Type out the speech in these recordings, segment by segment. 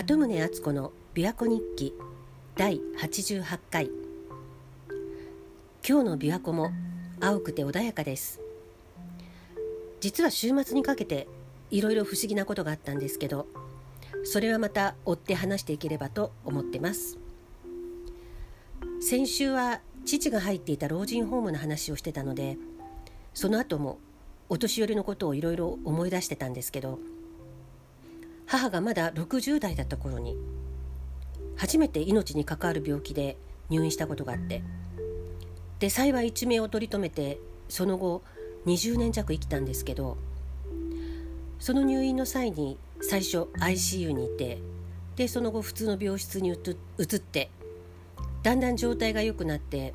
鳩宗敦子の琵琶湖日記第88回。今日の琵琶湖も青くて穏やかです。実は週末にかけていろいろ不思議なことがあったんですけどそれはまた追って話していければと思ってます。先週は父が入っていた老人ホームの話をしてたのでその後もお年寄りのことをいろいろ思い出してたんですけど母がまだ60代だった頃に初めて命に関わる病気で入院したことがあってで幸い一命を取り留めてその後20年弱生きたんですけどその入院の際に最初 ICU にいてでその後普通の病室に移ってだんだん状態が良くなって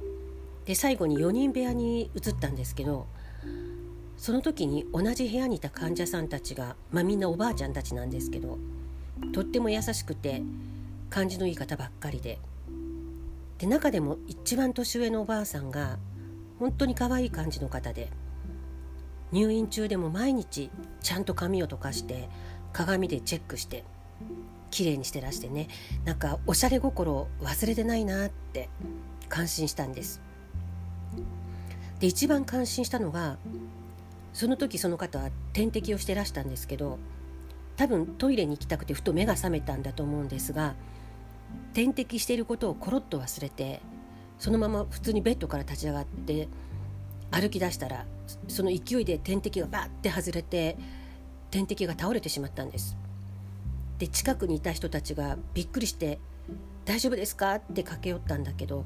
で最後に4人部屋に移ったんですけどその時に同じ部屋にいた患者さんたちが、まあ、みんなおばあちゃんたちなんですけどとっても優しくて感じのいい方ばっかりで。で中でも一番年上のおばあさんが本当に可愛い感じの方で入院中でも毎日ちゃんと髪を溶かして鏡でチェックして綺麗にしてらしてねなんかおしゃれ心を忘れてないなって感心したんです。で一番感心したのがその時その方は点滴をしてらしたんですけど多分トイレに行きたくてふと目が覚めたんだと思うんですが点滴していることをコロッと忘れてそのまま普通にベッドから立ち上がって歩き出したらその勢いで点滴がバッて外れて点滴が倒れてしまったんですで近くにいた人たちがびっくりして「大丈夫ですか?」って駆け寄ったんだけど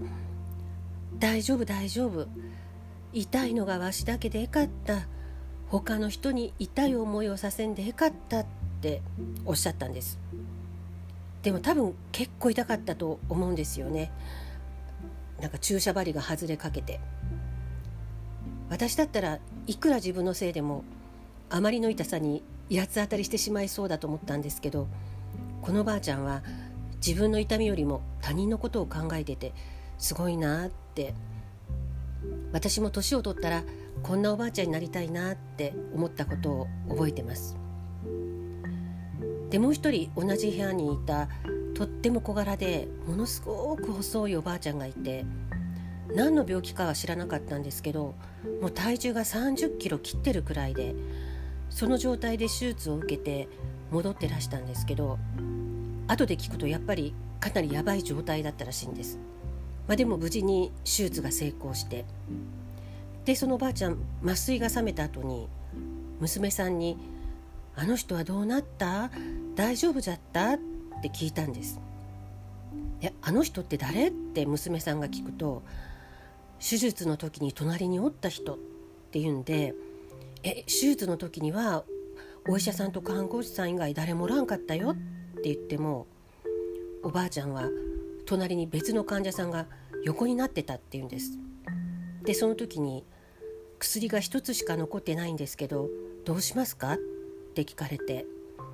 「大丈夫大丈夫痛いのがわしだけでよかった」他の人に痛い思いをさせんでよかったっておっしゃったんです。でも多分結構痛かったと思うんですよね。なんか注射針が外れかけて。私だったらいくら自分のせいでもあまりの痛さに八つ当たりしてしまいそうだと思ったんですけどこのばあちゃんは自分の痛みよりも他人のことを考えててすごいなって。私も年を取ったらこんなおばあちゃんになりたいなって思ったことを覚えてます。でもう一人同じ部屋にいたとっても小柄でものすごく細いおばあちゃんがいて何の病気かは知らなかったんですけどもう体重が30キロ切ってるくらいでその状態で手術を受けて戻ってらしたんですけど後で聞くとやっぱりかなりやばい状態だったらしいんです、まあ、でも無事に手術が成功してでそのおばあちゃん麻酔が覚めた後に娘さんに「あの人はどうなった？大丈夫じゃった?」って聞いたんです。えあの人って誰？って娘さんが聞くと手術の時に隣におった人って言うんでえ手術の時にはお医者さんと看護師さん以外誰もおらんかったよ？って言ってもおばあちゃんは隣に別の患者さんが横になってたって言うんです。でその時に薬が一つしか残ってないんですけどどうしますか?」って聞かれて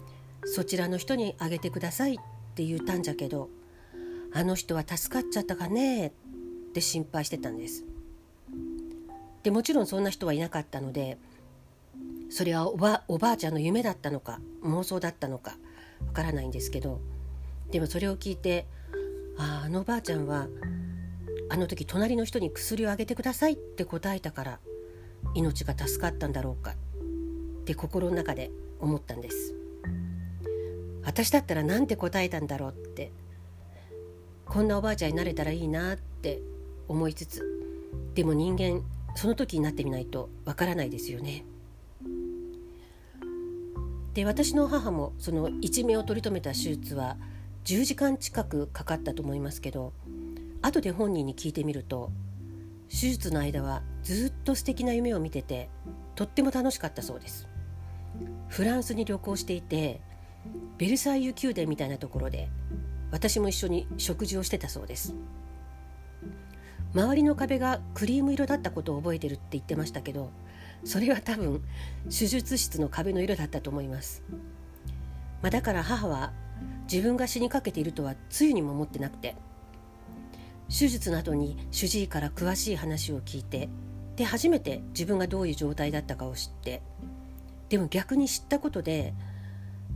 「そちらの人にあげてください」って言ったんじゃけど「あの人は助かっちゃったかね?」って心配してたんです。でもちろんそんな人はいなかったのでそれはおばおばあちゃんの夢だったのか妄想だったのかわからないんですけどでもそれを聞いてあああのおばあちゃんはあの時隣の人に薬をあげてくださいって答えたから命が助かったんだろうかって心の中で思ったんです。私だったら何て答えたんだろうってこんなおばあちゃんになれたらいいなって思いつつでも人間その時になってみないとわからないですよね。で私の母もその一命を取り留めた手術は10時間近くかかったと思いますけど後で本人に聞いてみると手術の間はずっと素敵な夢を見ててとっても楽しかったそうです。フランスに旅行していてベルサイユ宮殿みたいなところで私も一緒に食事をしてたそうです。周りの壁がクリーム色だったことを覚えてるって言ってましたけどそれは多分手術室の壁の色だったと思います、まあ、だから母は自分が死にかけているとはつゆにも思ってなくて手術の後に主治医から詳しい話を聞いてで初めて自分がどういう状態だったかを知ってでも逆に知ったことで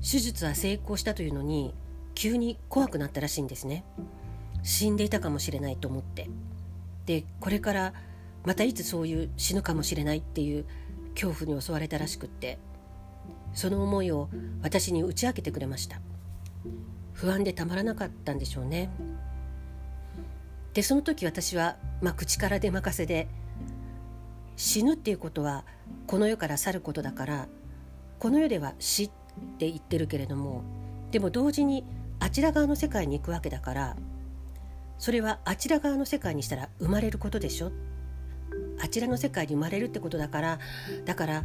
手術は成功したというのに急に怖くなったらしいんですね。死んでいたかもしれないと思って。でこれからまたいつそういう死ぬかもしれないっていう恐怖に襲われたらしくってその思いを私に打ち明けてくれました。不安でたまらなかったんでしょうね。でその時私は、まあ、口から出任せで死ぬっていうことはこの世から去ることだからこの世では死って言ってるけれどもでも同時にあちら側の世界に行くわけだからそれはあちら側の世界にしたら生まれることでしょ？あちらの世界に生まれるってことだからだから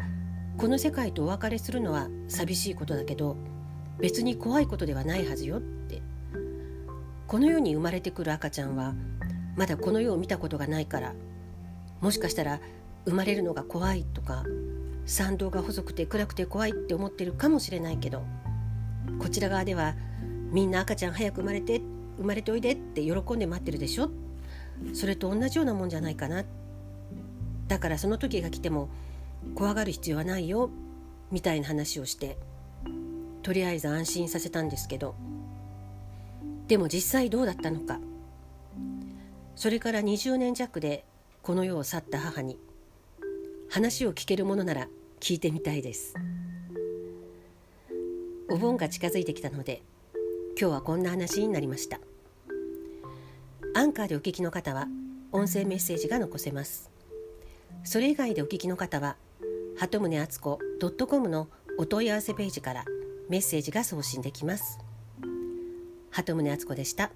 この世界とお別れするのは寂しいことだけど別に怖いことではないはずよ。この世に生まれてくる赤ちゃんはまだこの世を見たことがないからもしかしたら生まれるのが怖いとか参道が細くて暗くて怖いって思ってるかもしれないけどこちら側ではみんな赤ちゃん早く生まれて生まれておいでって喜んで待ってるでしょ？それと同じようなもんじゃないかな。だからその時が来ても怖がる必要はないよみたいな話をしてとりあえず安心させたんですけどでも実際どうだったのか。それから20年弱でこの世を去った母に話を聞けるものなら聞いてみたいです。お盆が近づいてきたので今日はこんな話になりました。アンカーでお聞きの方は音声メッセージが残せます。それ以外でお聞きの方は鳩宗敦子 .com のお問い合わせページからメッセージが送信できます。鳩宗敦子でした。